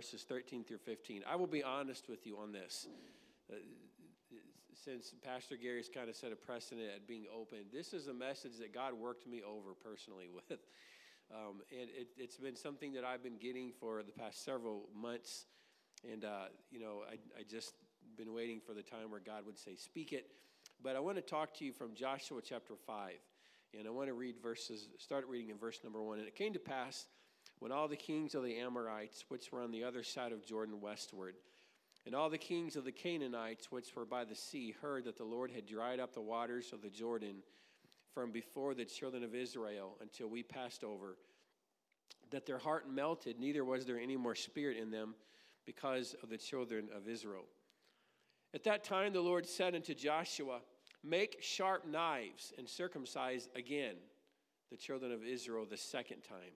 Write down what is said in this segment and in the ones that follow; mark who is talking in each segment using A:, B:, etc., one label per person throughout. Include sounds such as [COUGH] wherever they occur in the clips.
A: verses 13 through 15. I will be honest with you on this. Uh, since Pastor Gary's kind of set a precedent at being open, this is a message that God worked me over personally [LAUGHS] with. Um, and it, has been something that I've been getting for the past several months. And, uh, you know, I, I just been waiting for the time where God would say, Speak it. But I want to talk to you from Joshua chapter 5. And I want to read verses, start reading in verse number 1. And it came to pass when all the kings of the Amorites, which were on the other side of Jordan westward, and all the kings of the Canaanites, which were by the sea, heard that the Lord had dried up the waters of the Jordan from before the children of Israel until we passed over, that their heart melted, neither was there any more spirit in them because of the children of Israel. At that time, the Lord said unto Joshua, Make sharp knives and circumcise again the children of Israel the second time.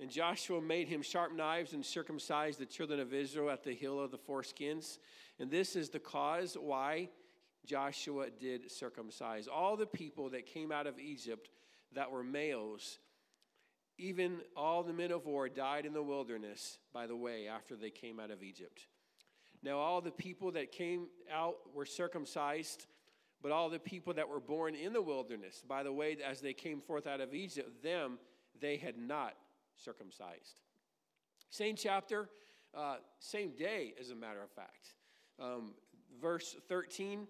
A: And Joshua made him sharp knives and circumcised the children of Israel at the hill of the foreskins. And this is the cause why Joshua did circumcise all the people that came out of Egypt that were males. Even all the men of war died in the wilderness by the way after they came out of Egypt. Now, all the people that came out were circumcised, but all the people that were born in the wilderness, by the way, as they came forth out of Egypt, them they had not circumcised. Same chapter, uh, same day, as a matter of fact. Um, verse 13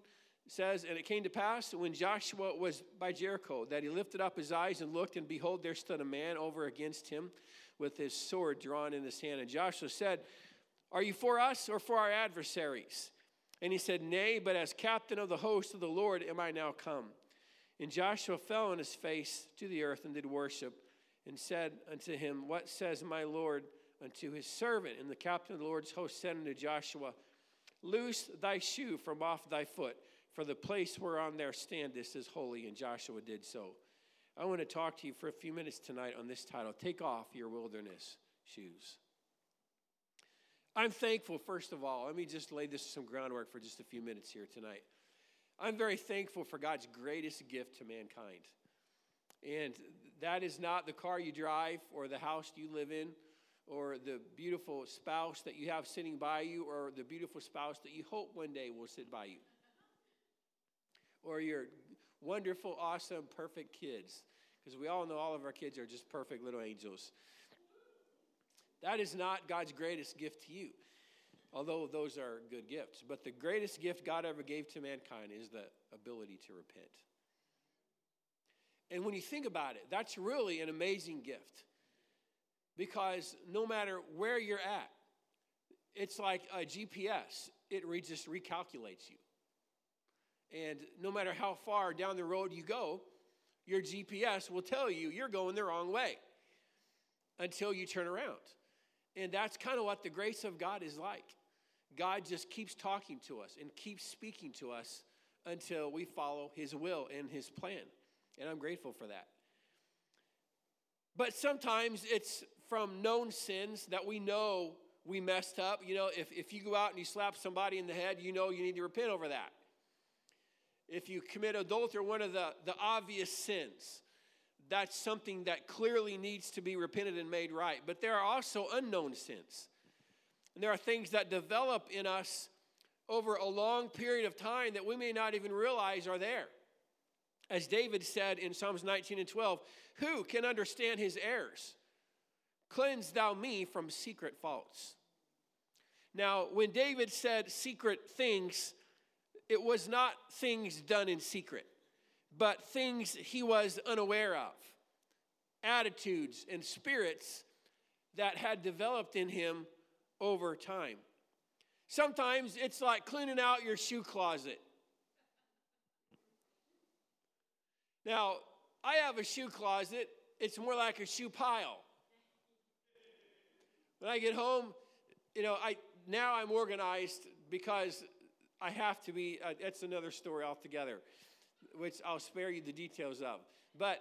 A: says, And it came to pass when Joshua was by Jericho that he lifted up his eyes and looked, and behold, there stood a man over against him with his sword drawn in his hand. And Joshua said, Are you for us or for our adversaries? And he said, Nay, but as captain of the host of the Lord am I now come. And Joshua fell on his face to the earth and did worship and said unto him, What says my Lord unto his servant? And the captain of the Lord's host said unto Joshua, Loose thy shoe from off thy foot, for the place whereon thou standest is holy. And Joshua did so. I want to talk to you for a few minutes tonight on this title Take Off Your Wilderness Shoes. I'm thankful, first of all, let me just lay this some groundwork for just a few minutes here tonight. I'm very thankful for God's greatest gift to mankind. And that is not the car you drive or the house you live in or the beautiful spouse that you have sitting by you or the beautiful spouse that you hope one day will sit by you or your wonderful, awesome, perfect kids. Because we all know all of our kids are just perfect little angels. That is not God's greatest gift to you, although those are good gifts. But the greatest gift God ever gave to mankind is the ability to repent. And when you think about it, that's really an amazing gift. Because no matter where you're at, it's like a GPS, it re- just recalculates you. And no matter how far down the road you go, your GPS will tell you you're going the wrong way until you turn around. And that's kind of what the grace of God is like. God just keeps talking to us and keeps speaking to us until we follow His will and His plan and I'm grateful for that. But sometimes it's from known sins that we know we messed up. You know, if, if you go out and you slap somebody in the head, you know you need to repent over that. If you commit adultery, one of the, the obvious sins, that's something that clearly needs to be repented and made right. But there are also unknown sins. And there are things that develop in us over a long period of time that we may not even realize are there. As David said in Psalms 19 and 12, who can understand his errors? Cleanse thou me from secret faults. Now, when David said secret things, it was not things done in secret, but things he was unaware of, attitudes and spirits that had developed in him over time. Sometimes it's like cleaning out your shoe closet. Now, I have a shoe closet, it's more like a shoe pile. When I get home, you know, I now I'm organized because I have to be. Uh, that's another story altogether, which I'll spare you the details of. But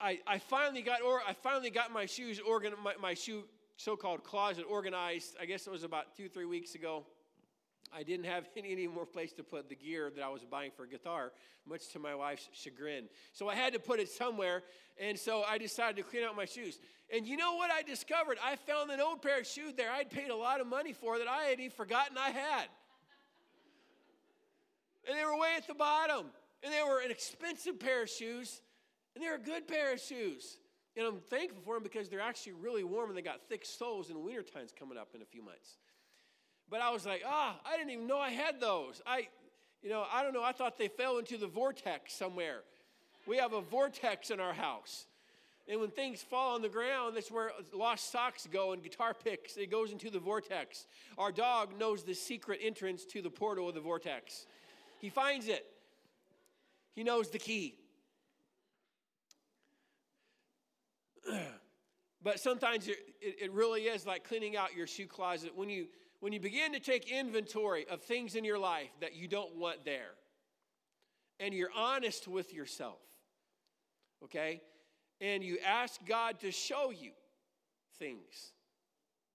A: I, I finally got or I finally got my shoes organ my, my shoe so-called closet organized. I guess it was about two three weeks ago, I didn't have any, [LAUGHS] any more place to put the gear that I was buying for a guitar, much to my wife's chagrin. So I had to put it somewhere, and so I decided to clean out my shoes. And you know what I discovered? I found an old pair of shoes there I'd paid a lot of money for that I had even forgotten I had. And they were way at the bottom. And they were an expensive pair of shoes, and they're a good pair of shoes. And I'm thankful for them because they're actually really warm and they got thick soles, and winter time's coming up in a few months. But I was like, ah, I didn't even know I had those. I, you know, I don't know. I thought they fell into the vortex somewhere. We have a vortex in our house. And when things fall on the ground, that's where lost socks go and guitar picks. It goes into the vortex. Our dog knows the secret entrance to the portal of the vortex. He finds it, he knows the key. [CLEARS THROAT] but sometimes it, it, really is like cleaning out your shoe closet. When you, when you begin to take inventory of things in your life that you don't want there, and you're honest with yourself, okay? And you ask God to show you things,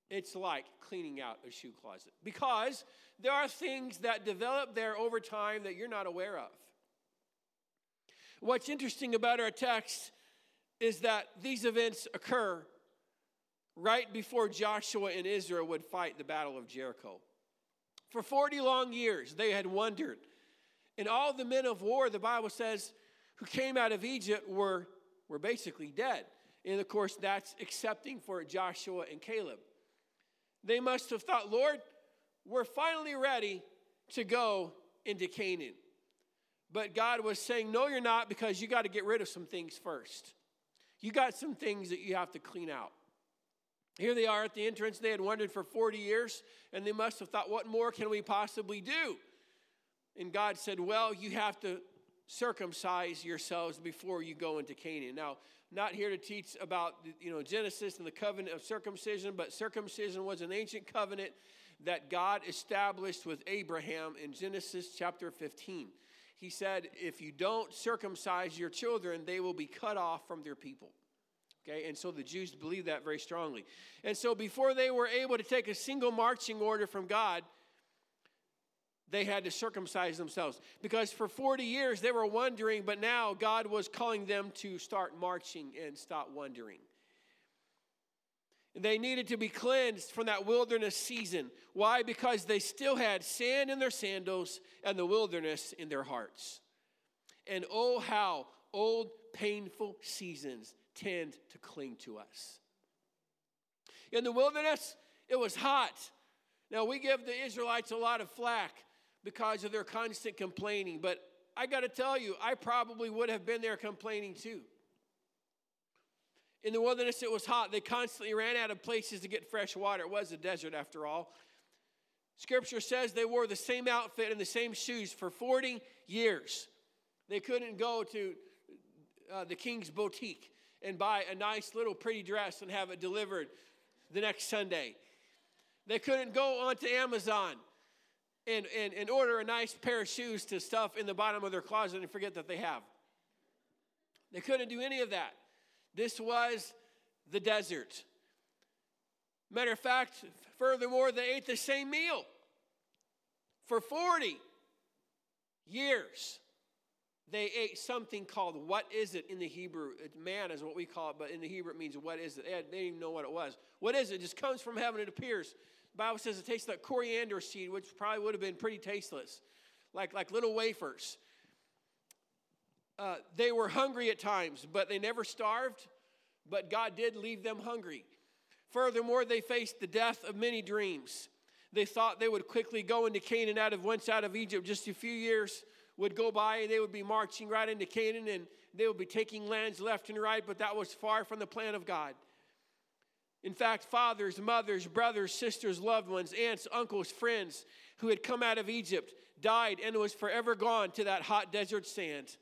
A: it's like cleaning out a shoe closet because there are things that develop there over time that you're not aware of. What's interesting about our text is that these events occur right before Joshua and Israel would fight the Battle of Jericho. For 40 long years, they had wandered. And all the men of war, the Bible says, who came out of Egypt were, were basically dead. And of course, that's accepting for Joshua and Caleb. They must have thought, Lord, we're finally ready to go into Canaan. But God was saying, No, you're not, because you got to get rid of some things first. You got some things that you have to clean out. Here they are at the entrance. They had wandered for 40 years, and they must have thought, What more can we possibly do? And God said, Well, you have to circumcise yourselves before you go into Canaan. Now, not here to teach about you know Genesis and the covenant of circumcision, but circumcision was an ancient covenant that God established with Abraham in Genesis chapter 15. He said, If you don't circumcise your children, they will be cut off from their people. Okay, and so the Jews believed that very strongly. And so before they were able to take a single marching order from God, they had to circumcise themselves. Because for 40 years they were wondering, but now God was calling them to start marching and stop wondering. They needed to be cleansed from that wilderness season. Why? Because they still had sand in their sandals and the wilderness in their hearts. And oh, how old, painful seasons tend to cling to us. In the wilderness, it was hot. Now, we give the Israelites a lot of flack because of their constant complaining, but I got to tell you, I probably would have been there complaining too. In the wilderness, it was hot. They constantly ran out of places to get fresh water. It was a desert, after all. Scripture says they wore the same outfit and the same shoes for 40 years. They couldn't go to uh, the king's boutique and buy a nice little pretty dress and have it delivered the next Sunday. They couldn't go onto Amazon and, and, and order a nice pair of shoes to stuff in the bottom of their closet and forget that they have. They couldn't do any of that. This was the desert. Matter of fact, furthermore, they ate the same meal for 40 years. They ate something called what is it in the Hebrew? Man is what we call it, but in the Hebrew it means what is it? They, didn't even know what it was. What is it? it? just comes from heaven. It appears. The Bible says it tastes like coriander seed, which probably would have been pretty tasteless, like, like little wafers. Uh, they were hungry at times, but they never starved, but God did leave them hungry. Furthermore, they faced the death of many dreams. They thought they would quickly go into Canaan out of once out of Egypt. Just a few years would go by and they would be marching right into Canaan and they would be taking lands left and right, but that was far from the plan of God. In fact, fathers, mothers, brothers, sisters, loved ones, aunts, uncles, friends who had come out of Egypt died and was forever gone to that hot desert sand.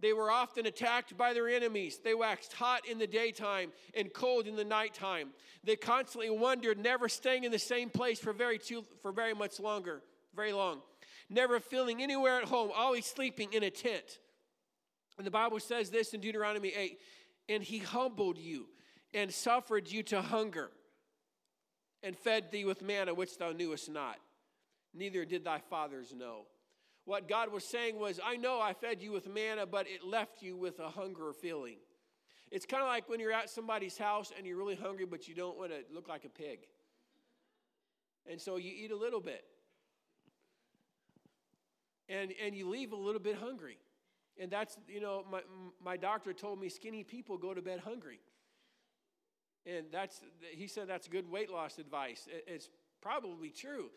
A: They were often attacked by their enemies. They waxed hot in the daytime and cold in the nighttime. They constantly wandered, never staying in the same place for very, too, for very much longer, very long. Never feeling anywhere at home, always sleeping in a tent. And the Bible says this in Deuteronomy 8 and he humbled you and suffered you to hunger and fed thee with manna which thou knewest not neither did thy fathers know. What God was saying was, I know I fed you with manna, but it left you with a hunger feeling. It's kind of like when you're at somebody's house and you're really hungry, but you don't want to look like a pig. And so you eat a little bit. And, and you leave a little bit hungry. And that's, you know, my, my doctor told me skinny people go to bed hungry. And that's, he said that's good weight loss advice. It's probably true.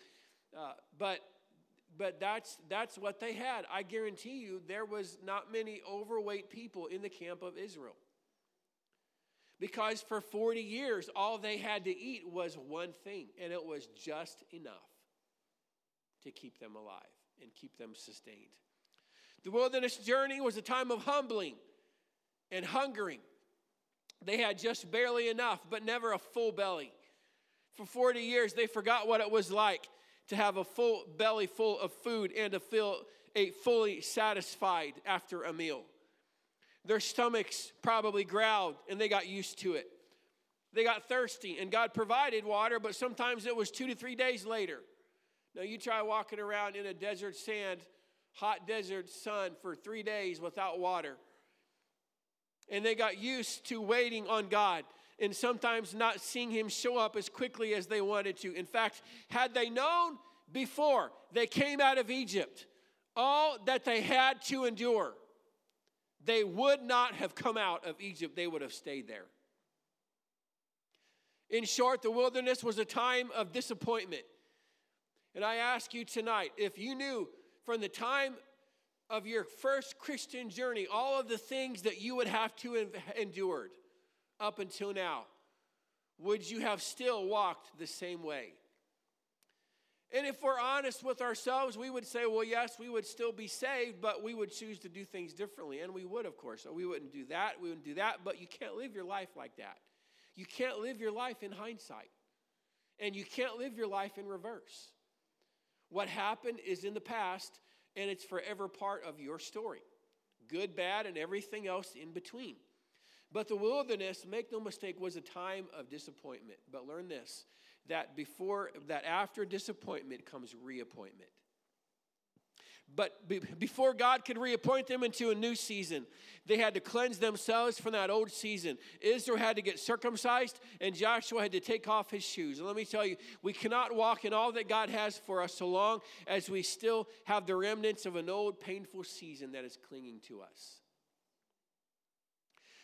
A: Uh, but but that's that's what they had. I guarantee you there was not many overweight people in the camp of Israel. Because for 40 years all they had to eat was one thing and it was just enough to keep them alive and keep them sustained. The wilderness journey was a time of humbling and hungering. They had just barely enough, but never a full belly. For 40 years, they forgot what it was like to have a full belly full of food and to feel a fully satisfied after a meal. Their stomachs probably growled and they got used to it. They got thirsty and God provided water, but sometimes it was two to three days later. Now, you try walking around in a desert sand hot desert sun for three days without water. And they got used to waiting on God and sometimes not seeing Him show up as quickly as they wanted to. In fact, had they known before they came out of Egypt all that they had to endure, they would not have come out of Egypt, they would have stayed there. In short, the wilderness was a time of disappointment. And I ask you tonight if you knew from the time of your first Christian journey, all of the things that you would have to have endured up until now, would you have still walked the same way? And if we're honest with ourselves, we would say, well, yes, we would still be saved, but we would choose to do things differently. And we would, of course. We wouldn't do that. We wouldn't do that. But you can't live your life like that. You can't live your life in hindsight. And you can't live your life in reverse. What happened is in the past, and it's forever part of your story good, bad, and everything else in between. But the wilderness, make no mistake, was a time of disappointment. But learn this that before that after disappointment comes reappointment. But be, before God could reappoint them into a new season, they had to cleanse themselves from that old season. Israel had to get circumcised, and Joshua had to take off his shoes. And let me tell you, we cannot walk in all that God has for us so long as we still have the remnants of an old, painful season that is clinging to us.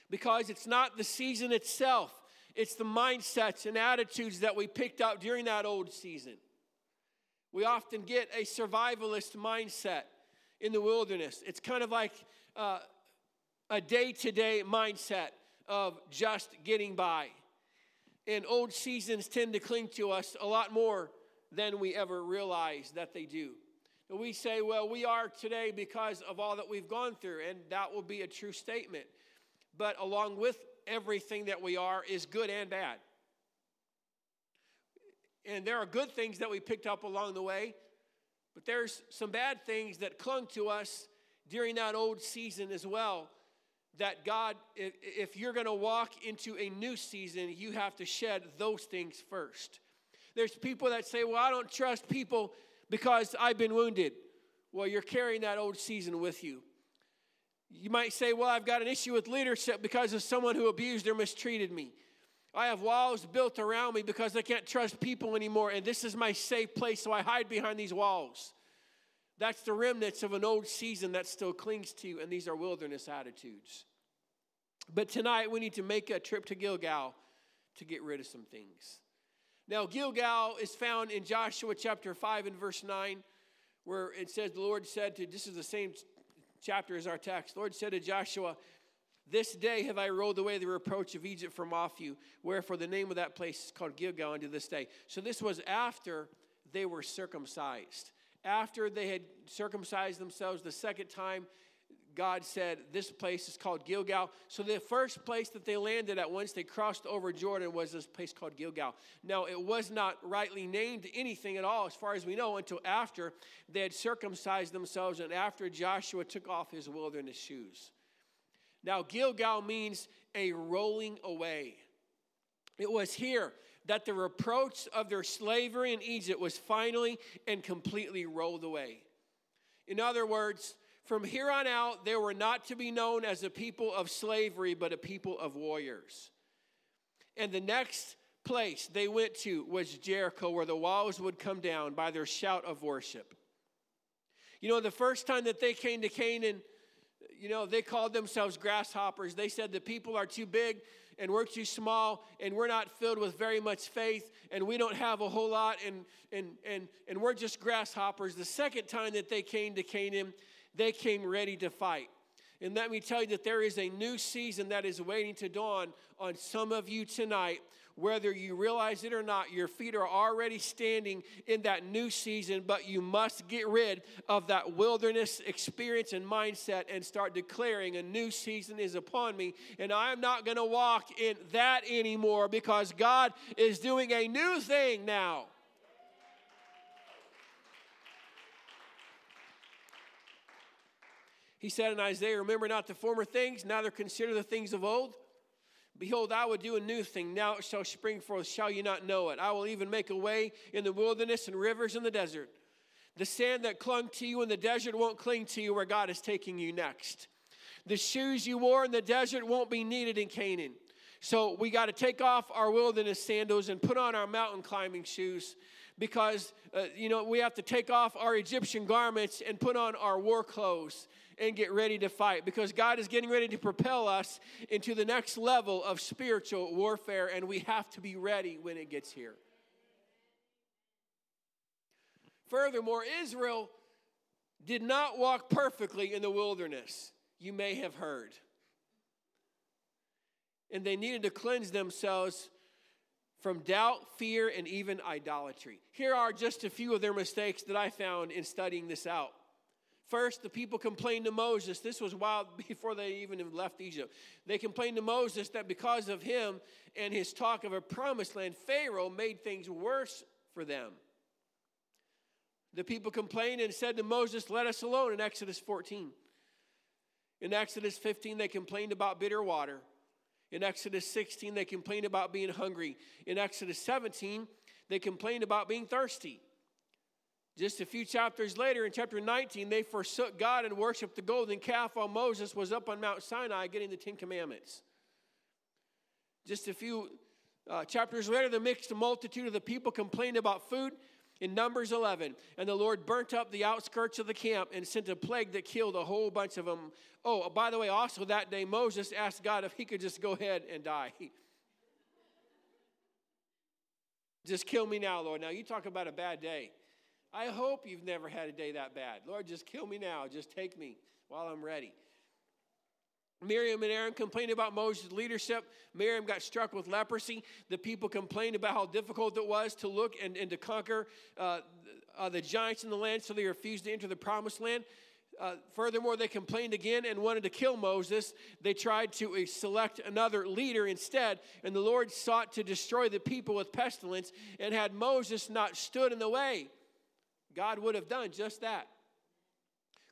A: Because it's not the season itself, it's the mindsets and attitudes that we picked up during that old season. We often get a survivalist mindset in the wilderness. It's kind of like uh, a day to day mindset of just getting by. And old seasons tend to cling to us a lot more than we ever realize that they do. And we say, well, we are today because of all that we've gone through, and that will be a true statement. But along with everything that we are is good and bad. And there are good things that we picked up along the way, but there's some bad things that clung to us during that old season as well. That God, if you're going to walk into a new season, you have to shed those things first. There's people that say, Well, I don't trust people because I've been wounded. Well, you're carrying that old season with you. You might say, Well, I've got an issue with leadership because of someone who abused or mistreated me. I have walls built around me because I can't trust people anymore, and this is my safe place, so I hide behind these walls. That's the remnants of an old season that still clings to you, and these are wilderness attitudes. But tonight we need to make a trip to Gilgal to get rid of some things. Now, Gilgal is found in Joshua chapter 5 and verse 9, where it says, The Lord said to, this is the same chapter as our text. The Lord said to Joshua, this day have I rolled away the reproach of Egypt from off you. Wherefore the name of that place is called Gilgal unto this day. So this was after they were circumcised. After they had circumcised themselves the second time, God said, This place is called Gilgal. So the first place that they landed at once they crossed over Jordan was this place called Gilgal. Now, it was not rightly named anything at all, as far as we know, until after they had circumcised themselves and after Joshua took off his wilderness shoes. Now, Gilgal means a rolling away. It was here that the reproach of their slavery in Egypt was finally and completely rolled away. In other words, from here on out, they were not to be known as a people of slavery, but a people of warriors. And the next place they went to was Jericho, where the walls would come down by their shout of worship. You know, the first time that they came to Canaan, you know, they called themselves grasshoppers. They said the people are too big and we're too small and we're not filled with very much faith and we don't have a whole lot and, and, and, and we're just grasshoppers. The second time that they came to Canaan, they came ready to fight. And let me tell you that there is a new season that is waiting to dawn on some of you tonight whether you realize it or not, your feet are already standing in that new season, but you must get rid of that wilderness experience and mindset and start declaring a new season is upon me. And I am not going to walk in that anymore because God is doing a new thing now. He said in Isaiah, Remember not the former things, neither consider the things of old. Behold, I will do a new thing. Now it shall spring forth. Shall you not know it? I will even make a way in the wilderness and rivers in the desert. The sand that clung to you in the desert won't cling to you where God is taking you next. The shoes you wore in the desert won't be needed in Canaan. So we got to take off our wilderness sandals and put on our mountain climbing shoes because, uh, you know, we have to take off our Egyptian garments and put on our war clothes and get ready to fight because God is getting ready to propel us into the next level of spiritual warfare, and we have to be ready when it gets here. Furthermore, Israel did not walk perfectly in the wilderness, you may have heard. And they needed to cleanse themselves from doubt, fear, and even idolatry. Here are just a few of their mistakes that I found in studying this out. First, the people complained to Moses. This was while [LAUGHS] before they even left Egypt. They complained to Moses that because of him and his talk of a promised land, Pharaoh made things worse for them. The people complained and said to Moses, Let us alone in Exodus 14. In Exodus 15, they complained about bitter water. In Exodus 16, they complained about being hungry. In Exodus 17, they complained about being thirsty. Just a few chapters later, in chapter 19, they forsook God and worshiped the golden calf while Moses was up on Mount Sinai getting the Ten Commandments. Just a few uh, chapters later, the mixed multitude of the people complained about food in Numbers 11. And the Lord burnt up the outskirts of the camp and sent a plague that killed a whole bunch of them. Oh, by the way, also that day, Moses asked God if he could just go ahead and die. [LAUGHS] just kill me now, Lord. Now, you talk about a bad day. I hope you've never had a day that bad. Lord, just kill me now. Just take me while I'm ready. Miriam and Aaron complained about Moses' leadership. Miriam got struck with leprosy. The people complained about how difficult it was to look and, and to conquer uh, uh, the giants in the land, so they refused to enter the promised land. Uh, furthermore, they complained again and wanted to kill Moses. They tried to uh, select another leader instead, and the Lord sought to destroy the people with pestilence. And had Moses not stood in the way, God would have done just that.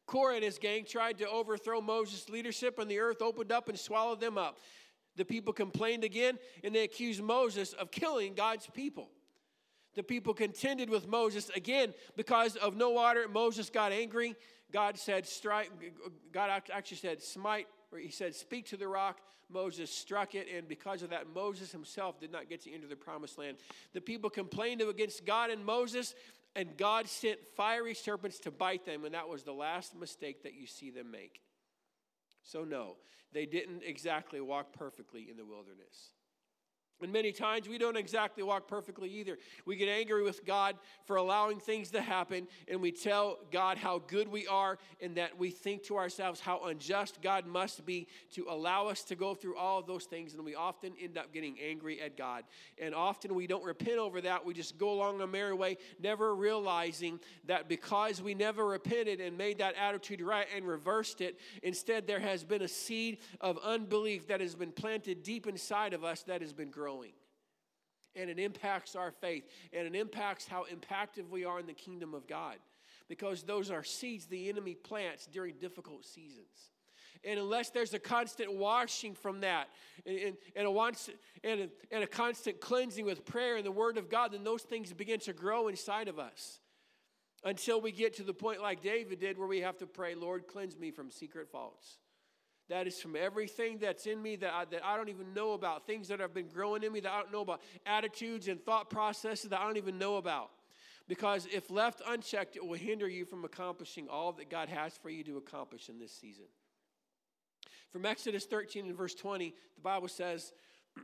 A: Korah and his gang tried to overthrow Moses' leadership, and the earth opened up and swallowed them up. The people complained again, and they accused Moses of killing God's people. The people contended with Moses again because of no water. Moses got angry. God said, strike, God actually said, smite, or he said, speak to the rock. Moses struck it, and because of that, Moses himself did not get to enter the promised land. The people complained against God and Moses, and God sent fiery serpents to bite them, and that was the last mistake that you see them make. So, no, they didn't exactly walk perfectly in the wilderness. And many times we don't exactly walk perfectly either. We get angry with God for allowing things to happen, and we tell God how good we are, and that we think to ourselves how unjust God must be to allow us to go through all of those things. And we often end up getting angry at God. And often we don't repent over that. We just go along a merry way, never realizing that because we never repented and made that attitude right and reversed it, instead there has been a seed of unbelief that has been planted deep inside of us that has been growing growing. And it impacts our faith and it impacts how impactful we are in the kingdom of God because those are seeds the enemy plants during difficult seasons. And unless there's a constant washing from that and, and, and, a, and, a, and a constant cleansing with prayer and the Word of God, then those things begin to grow inside of us until we get to the point like David did where we have to pray, Lord, cleanse me from secret faults. That is from everything that's in me that I, that I don't even know about, things that have been growing in me that I don't know about, attitudes and thought processes that I don't even know about. Because if left unchecked, it will hinder you from accomplishing all that God has for you to accomplish in this season. From Exodus 13 and verse 20, the Bible says, [CLEARS THROAT]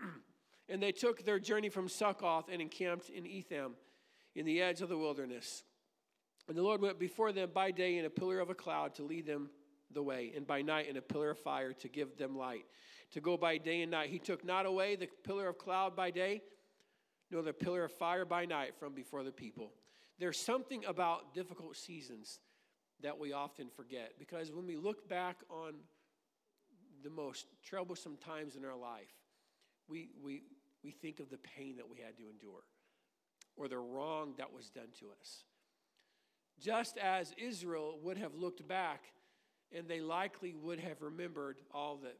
A: And they took their journey from Succoth and encamped in Etham, in the edge of the wilderness. And the Lord went before them by day in a pillar of a cloud to lead them the way, and by night in a pillar of fire to give them light, to go by day and night. He took not away the pillar of cloud by day, nor the pillar of fire by night from before the people. There's something about difficult seasons that we often forget because when we look back on the most troublesome times in our life, we, we, we think of the pain that we had to endure or the wrong that was done to us. Just as Israel would have looked back and they likely would have remembered all the,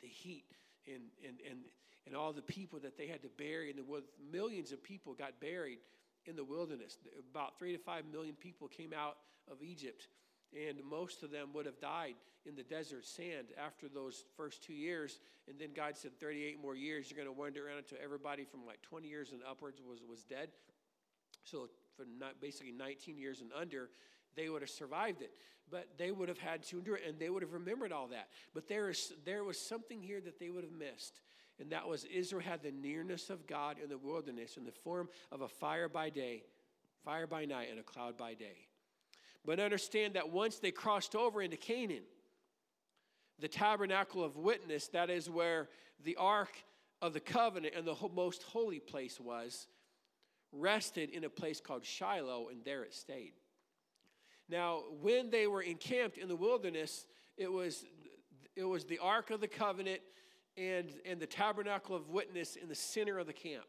A: the heat and, and, and, and all the people that they had to bury. And the millions of people got buried in the wilderness. About three to five million people came out of Egypt, and most of them would have died in the desert sand after those first two years. And then God said, 38 more years, you're going to wander around until everybody from like 20 years and upwards was, was dead. So, for not, basically 19 years and under, they would have survived it. But they would have had to endure it, and they would have remembered all that. But there, is, there was something here that they would have missed. And that was Israel had the nearness of God in the wilderness in the form of a fire by day, fire by night, and a cloud by day. But understand that once they crossed over into Canaan, the tabernacle of witness, that is where the ark of the covenant and the most holy place was, rested in a place called Shiloh, and there it stayed. Now, when they were encamped in the wilderness, it was, it was the Ark of the Covenant and, and the tabernacle of witness in the center of the camp.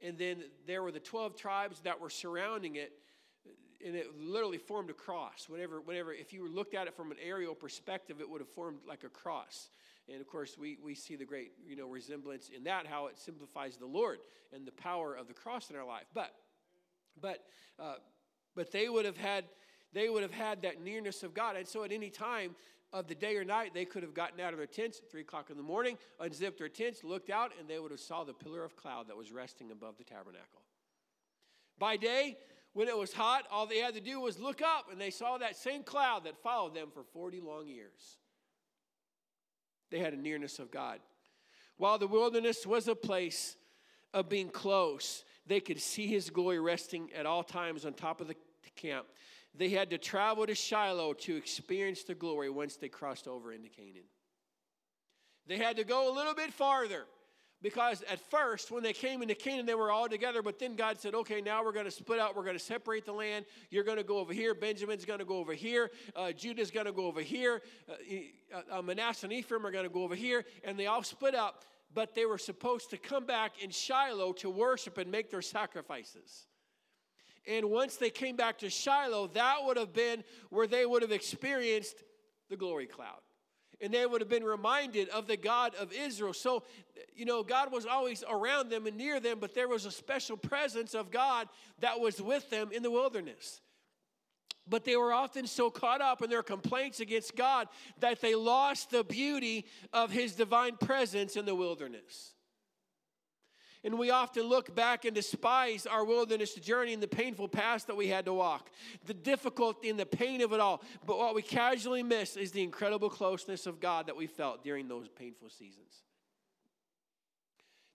A: And then there were the 12 tribes that were surrounding it, and it literally formed a cross. Whenever, whenever, if you looked at it from an aerial perspective, it would have formed like a cross. And of course, we, we see the great you know, resemblance in that, how it simplifies the Lord and the power of the cross in our life. But, but, uh, but they would have had they would have had that nearness of God. And so at any time of the day or night, they could have gotten out of their tents at 3 o'clock in the morning, unzipped their tents, looked out, and they would have saw the pillar of cloud that was resting above the tabernacle. By day, when it was hot, all they had to do was look up, and they saw that same cloud that followed them for 40 long years. They had a nearness of God. While the wilderness was a place of being close, they could see his glory resting at all times on top of the camp. They had to travel to Shiloh to experience the glory once they crossed over into Canaan. They had to go a little bit farther because at first, when they came into Canaan, they were all together. But then God said, okay, now we're going to split out. We're going to separate the land. You're going to go over here. Benjamin's going to go over here. Uh, Judah's going to go over here. Uh, uh, Manasseh and Ephraim are going to go over here. And they all split up. But they were supposed to come back in Shiloh to worship and make their sacrifices. And once they came back to Shiloh, that would have been where they would have experienced the glory cloud. And they would have been reminded of the God of Israel. So, you know, God was always around them and near them, but there was a special presence of God that was with them in the wilderness. But they were often so caught up in their complaints against God that they lost the beauty of His divine presence in the wilderness. And we often look back and despise our wilderness journey and the painful path that we had to walk, the difficulty and the pain of it all. But what we casually miss is the incredible closeness of God that we felt during those painful seasons.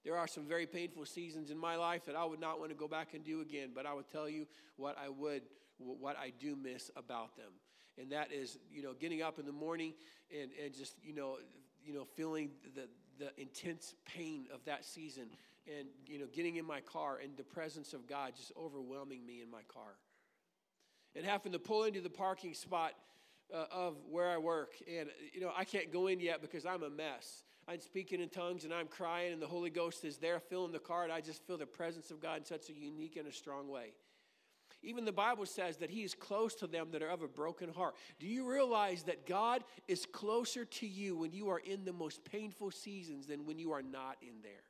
A: There are some very painful seasons in my life that I would not want to go back and do again, but I would tell you what I would, what I do miss about them. And that is, you know, getting up in the morning and, and just, you know, you know, feeling the, the intense pain of that season and you know getting in my car and the presence of god just overwhelming me in my car and having to pull into the parking spot uh, of where i work and you know i can't go in yet because i'm a mess i'm speaking in tongues and i'm crying and the holy ghost is there filling the car and i just feel the presence of god in such a unique and a strong way Even the Bible says that He is close to them that are of a broken heart. Do you realize that God is closer to you when you are in the most painful seasons than when you are not in there?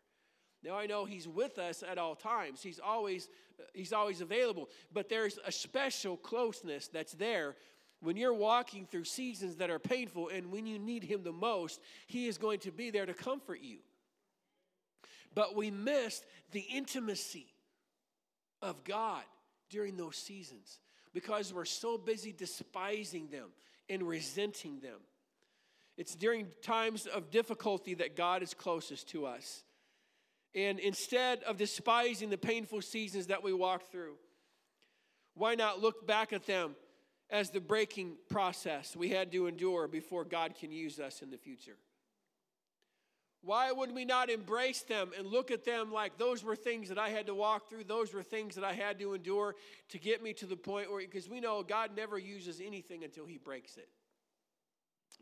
A: Now I know he's with us at all times. He's always he's always available, but there's a special closeness that's there when you're walking through seasons that are painful and when you need him the most, he is going to be there to comfort you. But we missed the intimacy of God during those seasons because we're so busy despising them and resenting them. It's during times of difficulty that God is closest to us. And instead of despising the painful seasons that we walk through, why not look back at them as the breaking process we had to endure before God can use us in the future? Why would we not embrace them and look at them like those were things that I had to walk through? Those were things that I had to endure to get me to the point where, because we know God never uses anything until He breaks it.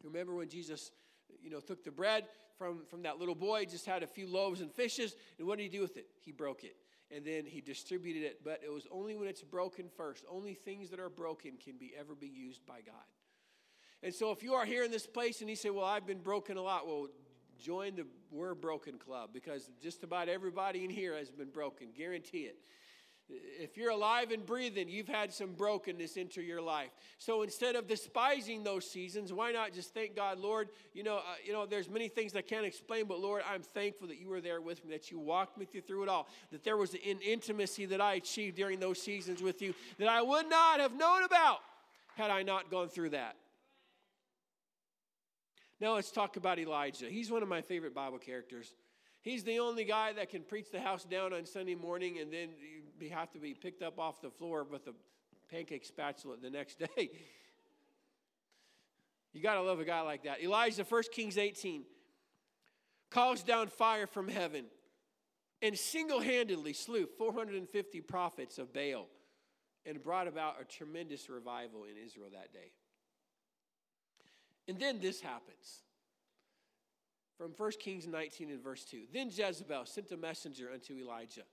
A: Remember when Jesus, you know, took the bread, from, from that little boy, just had a few loaves and fishes. And what did he do with it? He broke it. And then he distributed it. But it was only when it's broken first. Only things that are broken can be ever be used by God. And so if you are here in this place and you say, Well, I've been broken a lot, well, join the We're Broken Club because just about everybody in here has been broken. Guarantee it. If you're alive and breathing, you've had some brokenness into your life. So instead of despising those seasons, why not just thank God, Lord? You know, uh, you know, there's many things I can't explain, but Lord, I'm thankful that you were there with me, that you walked me through, through it all, that there was an intimacy that I achieved during those seasons with you that I would not have known about had I not gone through that. Now let's talk about Elijah. He's one of my favorite Bible characters. He's the only guy that can preach the house down on Sunday morning and then you have to be picked up off the floor with a pancake spatula the next [LAUGHS] day. you got to love a guy like that. Elijah, 1 Kings 18, calls down fire from heaven and single handedly slew 450 prophets of Baal and brought about a tremendous revival in Israel that day. And then this happens from 1 Kings 19 and verse 2. Then Jezebel sent a messenger unto Elijah,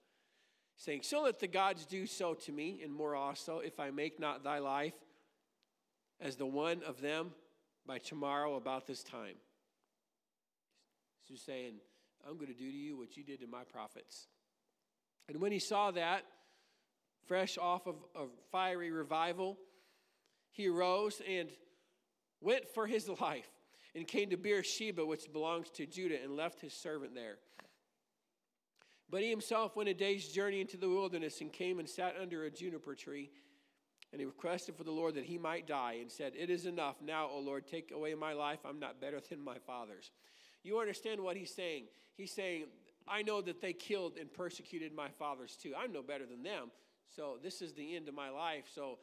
A: saying, So let the gods do so to me, and more also, if I make not thy life as the one of them by tomorrow about this time. He's saying, I'm going to do to you what you did to my prophets. And when he saw that, fresh off of a fiery revival, he arose and went for his [LAUGHS] life and came to Beersheba, which belongs to Judah, and left his servant there. But he himself went a day's journey into the wilderness and came and sat under a juniper tree. And he requested for the Lord that he might die and said, It is enough. Now, O Lord, take away my life. I'm not better [LAUGHS] than my fathers. You understand what he's saying? He's saying, I know that they killed and persecuted my fathers too. I'm no better than them. So this is the end of my life. So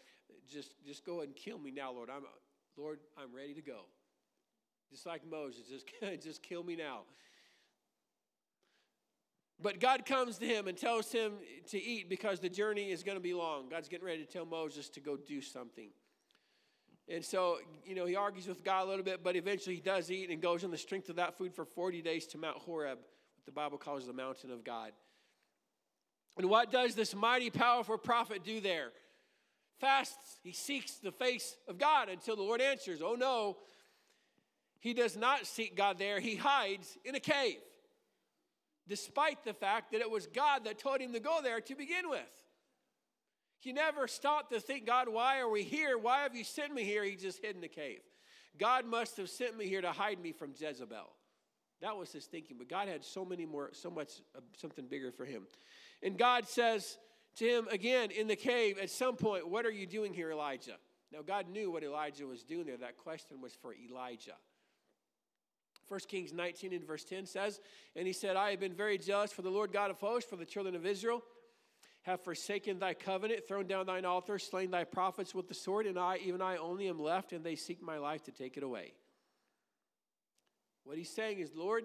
A: just, just go and kill me now, Lord. I'm, Lord, I'm ready to go. Just like Moses, [LAUGHS] just, just kill me now. But God comes to him and tells him to eat because the journey is going to be long. God's getting ready to tell Moses to go do something. And so, you know, he argues with God a little bit, but eventually he does eat and goes on the strength of that food for 40 days to Mount Horeb, what the Bible calls the mountain of God. And what does this mighty, powerful prophet do there? Fasts. He seeks the face of God until the Lord answers. Oh no, he does not seek God there, he hides in a cave, despite the fact that it was God that told him to go there to begin with. He never stopped to think, God, why are we here? Why have you sent me here? He just hid in the cave. God must have sent me here to hide me from Jezebel. That was his thinking. But God had so many more, so much, uh, something bigger for him. And God says to him again in the cave at some point, What are you doing here, Elijah? Now, God knew what Elijah was doing there. That question was for Elijah. 1 Kings 19 and verse 10 says, And he said, I have been very jealous for the Lord God of hosts, for the children of Israel, have forsaken thy covenant, thrown down thine altar, slain thy prophets with the sword, and I, even I only am left, and they seek my life to take it away. What he's saying is, Lord,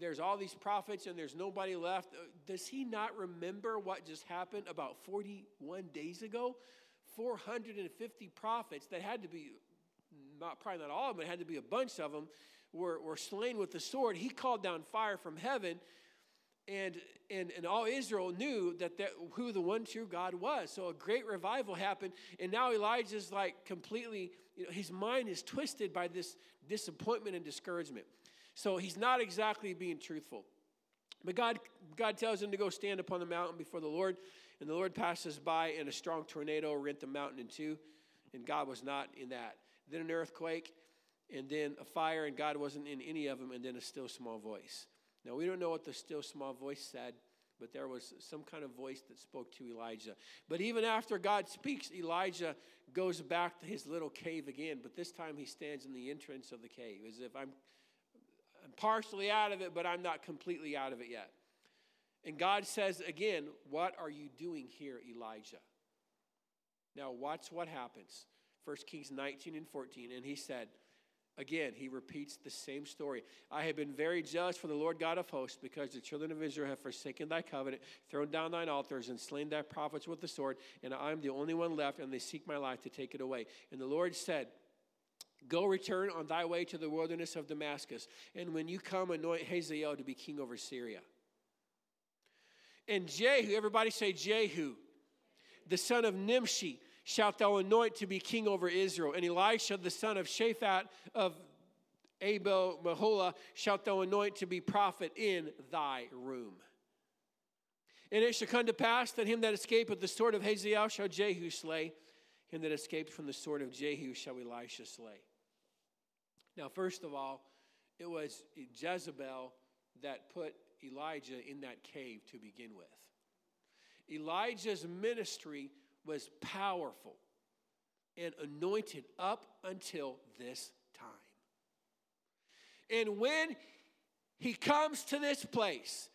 A: there's all these prophets and there's nobody left. Uh, does he not remember what just happened about 41 days ago? 450 prophets that had to be, not probably not all of them, it had to be a bunch of them were, were slain with the sword, he called down fire from heaven and, and, and all Israel knew that, that who the one true God was. So a great revival happened, and now Elijah's like completely, you know, his mind is twisted by this disappointment and discouragement. So he's not exactly being truthful. But God, God tells him to go stand upon the mountain before the Lord, and the Lord passes by, and a strong tornado rent the mountain in two, and God was not in that. Then an earthquake, and then a fire, and God wasn't in any of them, and then a still small voice. Now, we don't know what the still small voice said, but there was some kind of voice that spoke to Elijah. But even after God speaks, Elijah goes back to his little cave again, but this time he stands in the entrance of the cave as if I'm, I'm partially out of it, but I'm not completely out of it yet. And God says again, What are you doing here, Elijah? Now, watch what happens. 1 Kings 19 and 14. And he said, Again, he repeats the same story. I have been very jealous for the Lord God of hosts, because the children of Israel have forsaken thy covenant, thrown down thine altars, and slain thy prophets with the sword, and I am the only one left, and they seek my life to take it away. And the Lord said, Go return on thy way to the wilderness of Damascus, and when you come, anoint Hazael to be king over Syria. And Jehu, everybody say Jehu, the son of Nimshi, shalt thou anoint to be king over Israel. And Elisha, the son of Shaphat of Abel Meholah, shalt thou anoint to be prophet in thy room. And it shall come to pass that him that escapeth the sword of Hazael shall Jehu slay, him that escaped from the sword of Jehu shall Elisha slay. Now, first of all, it was Jezebel that put Elijah in that cave to begin with. Elijah's ministry was powerful and anointed up until this time. And when he comes to this place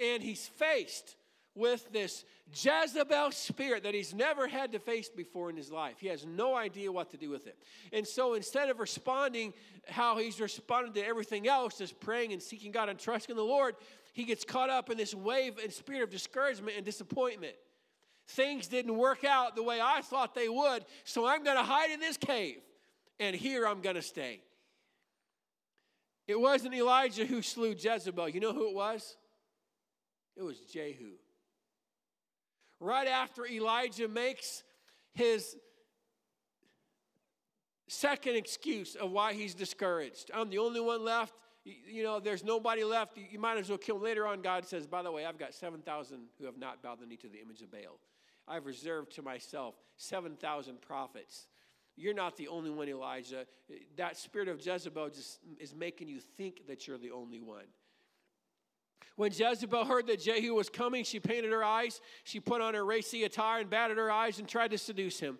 A: and he's faced with this Jezebel spirit that he's never had to face before in his life. He has no idea what to do with it. And so instead of responding how he's responded to everything else, just praying and seeking God and trusting the Lord, he gets caught up in this wave and spirit of discouragement and disappointment. Things didn't work out the way I thought they would, so I'm going to hide in this cave, and here I'm going to stay. It wasn't Elijah who slew Jezebel. You know who it was? It was Jehu. Right after Elijah makes his second excuse of why he's discouraged. I'm the only one left. You know, there's nobody left. You might as well kill him. Later on, God says, By the way, I've got 7,000 who have not bowed the knee to the image of Baal. I've reserved to myself 7,000 prophets. You're not the only one, Elijah. That spirit of Jezebel just is making you think that you're the only one. When Jezebel heard that Jehu was coming, she painted her eyes. She put on her racy attire and batted her eyes and tried to seduce him.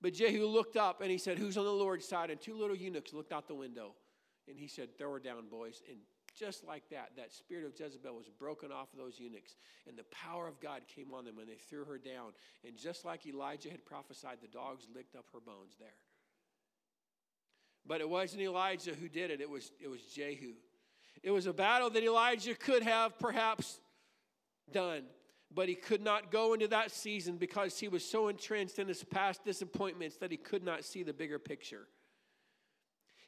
A: But Jehu looked up and he said, Who's on the Lord's side? And two little eunuchs looked out the window. And he said, Throw her down, boys. And just like that, that spirit of Jezebel was broken off of those eunuchs, and the power of God came on them, and they threw her down. And just like Elijah had prophesied, the dogs licked up her bones there. But it wasn't Elijah who did it, it was, it was Jehu. It was a battle that Elijah could have perhaps done, but he could not go into that season because he was so entrenched in his past disappointments that he could not see the bigger picture.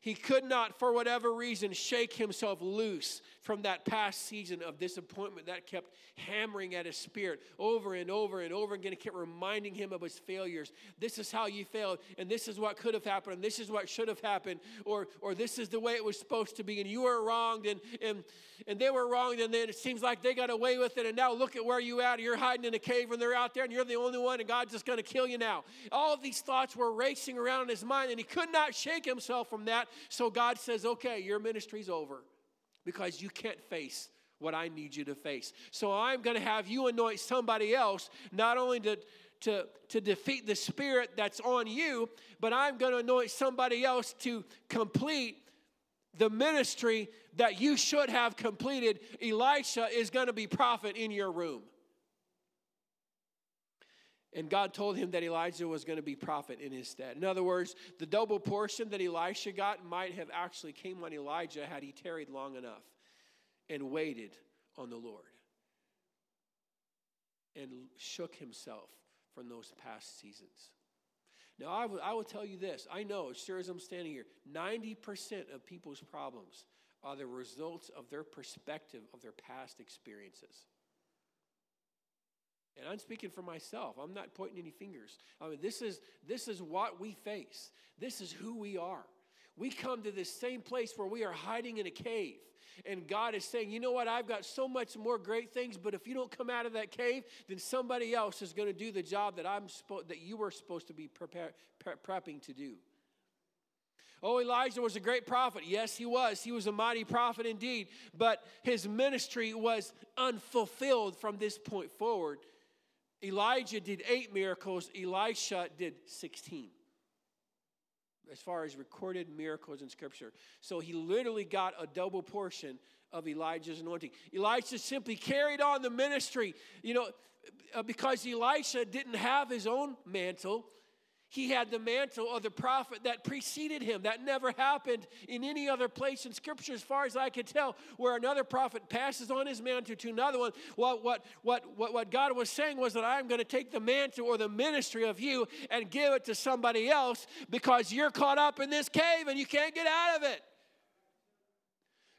A: He could not, for whatever reason, shake himself loose from that past season of disappointment that kept hammering at his spirit over and over and over again. It kept reminding him of his failures. This is how you failed, and this is what could have happened, and this is what should have happened, or, or this is the way it was supposed to be, and you were wronged, and, and, and they were wronged, and then it seems like they got away with it, and now look at where you at. You're hiding in a cave, and they're out there, and you're the only one, and God's just going to kill you now. All these thoughts were racing around in his mind, and he could not shake himself from that so God says, okay, your ministry's over because you can't face what I need you to face. So I'm going to have you anoint somebody else, not only to, to, to defeat the spirit that's on you, but I'm going to anoint somebody else to complete the ministry that you should have completed. Elisha is going to be prophet in your room. And God told him that Elijah was going to be prophet in his stead. In other words, the double portion that Elisha got might have actually came on Elijah had he tarried long enough and waited on the Lord and shook himself from those past seasons. Now, I will, I will tell you this. I know, as sure as I'm standing here, 90% of people's problems are the results of their perspective of their past experiences. And I'm speaking for myself. I'm not pointing any fingers. I mean, this is, this is what we face. This is who we are. We come to this same place where we are hiding in a cave. And God is saying, you know what? I've got so much more great things, but if you don't come out of that cave, then somebody else is going to do the job that I'm spo- that you were supposed to be prepare, pre- prepping to do. Oh, Elijah was a great prophet. Yes, he was. He was a mighty prophet indeed, but his ministry was unfulfilled from this point forward Elijah did eight miracles, Elisha did 16 as far as recorded miracles in Scripture. So he literally got a double portion of Elijah's anointing. Elijah simply carried on the ministry, you know, uh, because Elisha didn't have his own mantle. He had the mantle of the prophet that preceded him. That never happened in any other place in Scripture, as far as I could tell, where another prophet passes on his mantle to another one. What, what, what, what, what God was saying was that I'm going to take the mantle or the ministry of you and give it to somebody else because you're caught up in this cave and you can't get out of it.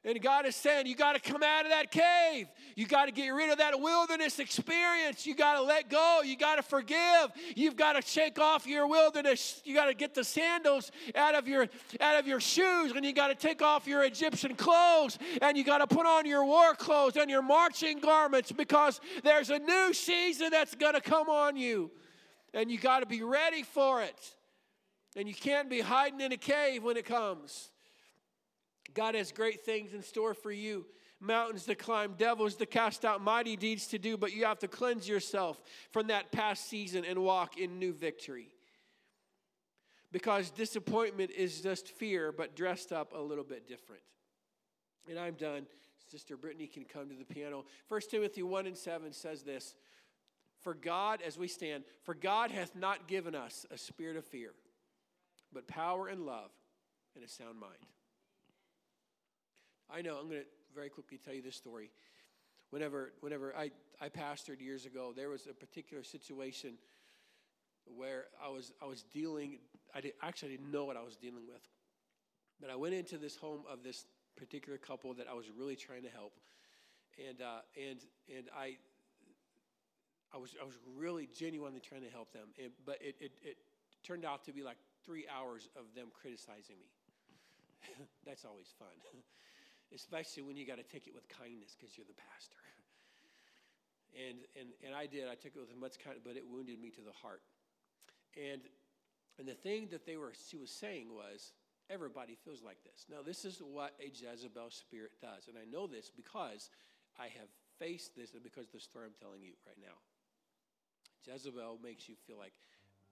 A: And God is saying, you got to come out of that cave. You got to get rid of that wilderness experience. You got to let go. You got to forgive. You've got to shake off your wilderness. You got to get the sandals out of your out of your shoes, and you got to take off your Egyptian clothes, and you got to put on your war clothes and your marching garments because there's a new season that's going to come on you, and you got to be ready for it. And you can't be hiding in a cave when it comes. God has great things in store for you mountains to climb, devils to cast out, mighty deeds to do, but you have to cleanse yourself from that past season and walk in new victory. Because disappointment is just fear, but dressed up a little bit different. And I'm done. Sister Brittany can come to the piano. 1 Timothy 1 and 7 says this For God, as we stand, for God hath not given us a spirit of fear, but power and love and a sound mind. I know, I'm going to very quickly tell you this story. Whenever, whenever I, I pastored years ago, there was a particular situation where I was, I was dealing, I did, actually I didn't know what I was dealing with. But I went into this home of this particular couple that I was really trying to help. And, uh, and, and I, I was, I was really genuinely trying to help them. And, but it, it, it turned out to be like three hours of them criticizing me. [LAUGHS] That's always fun. [LAUGHS] especially when you got to take it with kindness because you're the pastor. [LAUGHS] And, and, and I did. I took it with much kindness, but it wounded me to the heart. And, and the thing that they were, she was saying was, everybody feels like this. Now, this is what a Jezebel spirit does. And I know this because I have faced this and because the story I'm telling you right now. Jezebel makes you feel like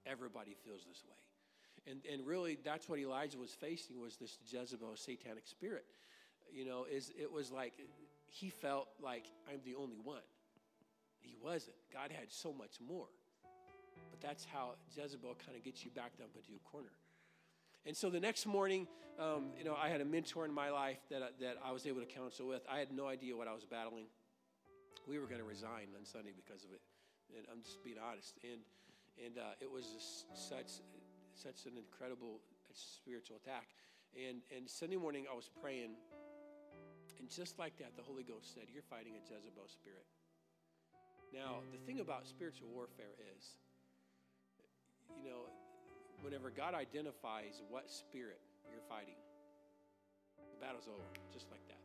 A: everybody feels this way. And, and really, that's what Elijah was facing was this Jezebel satanic spirit you know, is it was like he felt like I'm the only one. He wasn't. God had so much more. But that's how Jezebel kind of gets you backed up into a corner. And so the next morning, um, you know, I had a mentor in my life that, that I was able to counsel with. I had no idea what I was battling. We were going to resign on Sunday because of it. And I'm just being honest. And, and uh, it was such, such an incredible spiritual attack. And, and Sunday morning, I was praying and just like that, the Holy Ghost said, You're fighting a Jezebel spirit. Now, the thing about spiritual warfare is, you know, whenever God identifies what spirit you're fighting, the battle's over, just like that.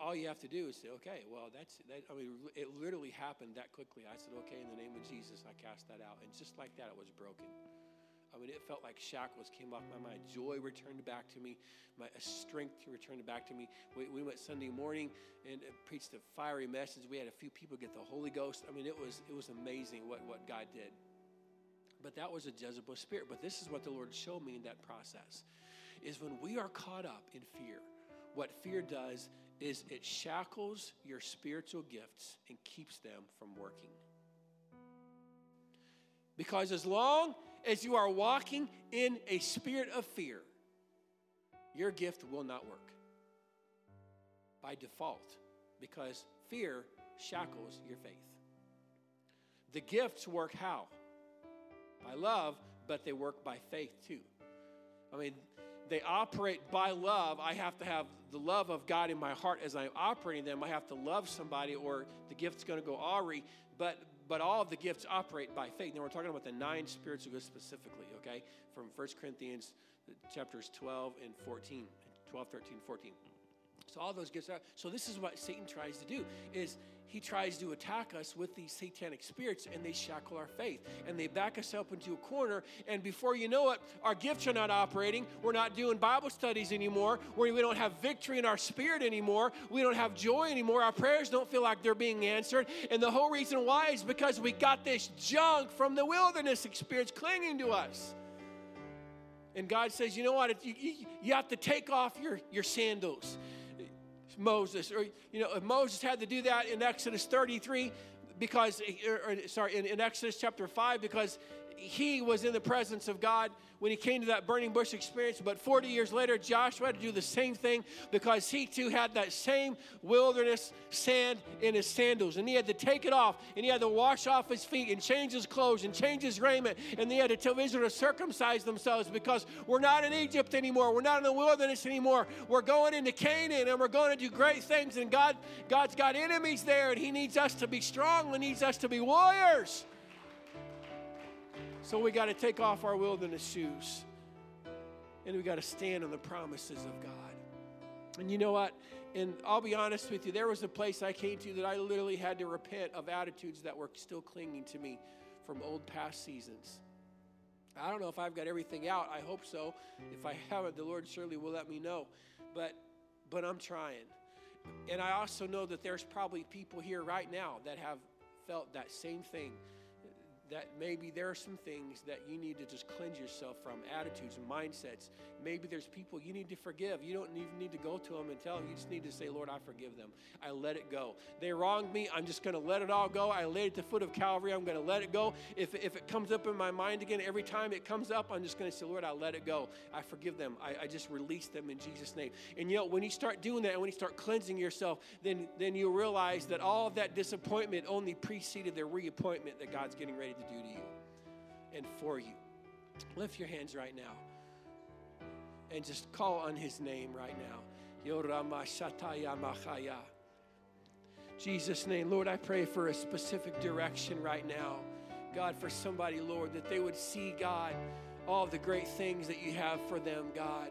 A: All you have to do is say, okay, well, that's, that, I mean, it literally happened that quickly. I said, okay, in the name of Jesus, I cast that out. And just like that, it was broken. I mean, it felt like shackles came off my mind. Joy returned back to me. My strength returned back to me. We, we went Sunday morning and uh, preached a fiery message. We had a few people get the Holy Ghost. I mean, it was it was amazing what, what God did. But that was a Jezebel spirit. But this is what the Lord showed me in that process: is when we are caught up in fear. What fear does is it shackles your spiritual gifts and keeps them from working. Because as long as you are walking in a spirit of fear, your gift will not work by default because fear shackles your faith. The gifts work how? By love, but they work by faith too. I mean, they operate by love. I have to have the love of God in my heart as I'm operating them. I have to love somebody, or the gift's going to go awry. But but all of the gifts operate by faith. Now we're talking about the nine spiritual gifts specifically, okay? From 1 Corinthians chapters 12 and 14, 12, 13, 14. So all those gifts are. So this is what Satan tries to do: is he tries to attack us with these satanic spirits, and they shackle our faith, and they back us up into a corner. And before you know it, our gifts are not operating. We're not doing Bible studies anymore. We don't have victory in our spirit anymore. We don't have joy anymore. Our prayers don't feel like they're being answered. And the whole reason why is because we got this junk from the wilderness experience clinging to us. And God says, you know what? You, you have to take off your, your sandals. Moses. Or, you know, Moses had to do that in Exodus 33 because, or, or, sorry, in, in Exodus chapter 5 because he was in the presence of God when he came to that burning bush experience. But 40 years later, Joshua had to do the same thing because he too had that same wilderness sand in his sandals. And he had to take it off and he had to wash off his feet and change his clothes and change his raiment. And he had to tell Israel to circumcise themselves because we're not in Egypt anymore. We're not in the wilderness anymore. We're going into Canaan and we're going to do great things. And God, God's got enemies there and he needs us to be strong. He needs us to be warriors. So we got to take off our wilderness shoes and we got to stand on the promises of God. And you know what? And I'll be honest with you, there was a place I came to that I literally had to repent of attitudes that were still clinging to me from old past seasons. I don't know if I've got everything out. I hope so. If I haven't, the Lord surely will let me know. But but I'm trying. And I also know that there's probably people here right now that have felt that same thing that maybe there are some things that you need to just cleanse yourself from attitudes and mindsets. Maybe there's people you need to forgive. You don't even need to go to them and tell them. You just need to say, Lord, I forgive them. I let it go. They wronged me. I'm just going to let it all go. I laid at the foot of Calvary. I'm going to let it go. If, if it comes up in my mind again, every time it comes up, I'm just going to say, Lord, I let it go. I forgive them. I, I just release them in Jesus' name. And you know, when you start doing that and when you start cleansing yourself, then, then you realize that all of that disappointment only preceded the reappointment that God's getting ready to do to you and for you. Lift your hands right now and just call on his name right now. Jesus' name, Lord, I pray for a specific direction right now. God, for somebody, Lord, that they would see, God, all the great things that you have for them, God.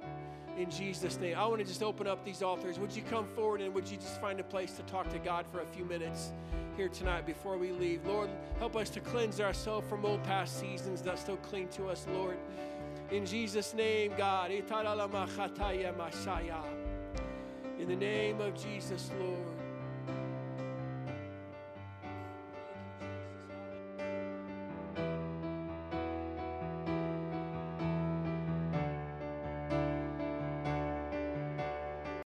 A: In Jesus' name, I want to just open up these altars. Would you come forward and would you just find a place to talk to God for a few minutes here tonight before we leave? Lord, help us to cleanse ourselves from old past seasons that still cling to us, Lord. In Jesus' name, God. In the name of Jesus, Lord.